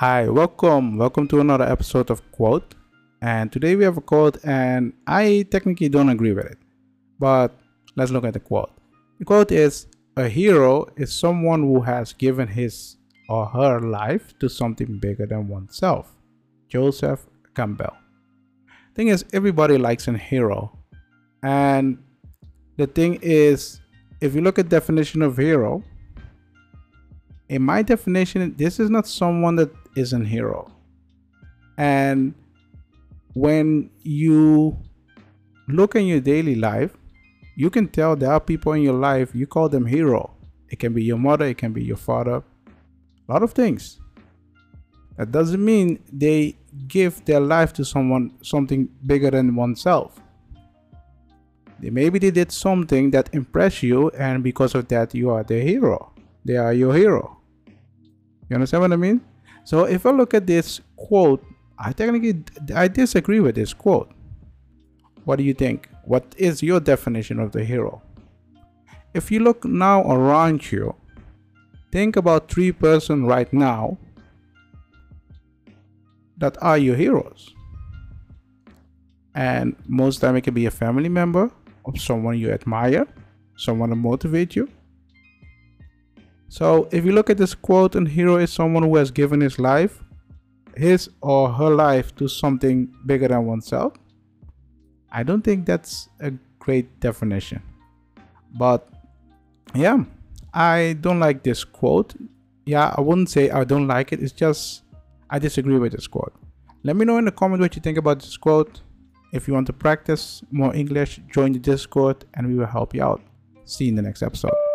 Hi, welcome. Welcome to another episode of Quote. And today we have a quote, and I technically don't agree with it. But let's look at the quote. The quote is A hero is someone who has given his or her life to something bigger than oneself. Joseph Campbell. Thing is, everybody likes a hero. And the thing is, if you look at definition of hero, in my definition, this is not someone that is a hero. And when you look in your daily life, you can tell there are people in your life, you call them hero. It can be your mother, it can be your father, a lot of things. That doesn't mean they give their life to someone something bigger than oneself. Maybe they did something that impressed you, and because of that, you are their hero. They are your hero. You understand what I mean? So if I look at this quote, I technically I disagree with this quote. What do you think? What is your definition of the hero? If you look now around you, think about three person right now that are your heroes. And most time it can be a family member of someone you admire, someone to motivate you, so if you look at this quote, a hero is someone who has given his life, his or her life to something bigger than oneself. I don't think that's a great definition. But yeah, I don't like this quote. Yeah, I wouldn't say I don't like it. It's just I disagree with this quote. Let me know in the comment what you think about this quote. If you want to practice more English, join the Discord and we will help you out. See you in the next episode.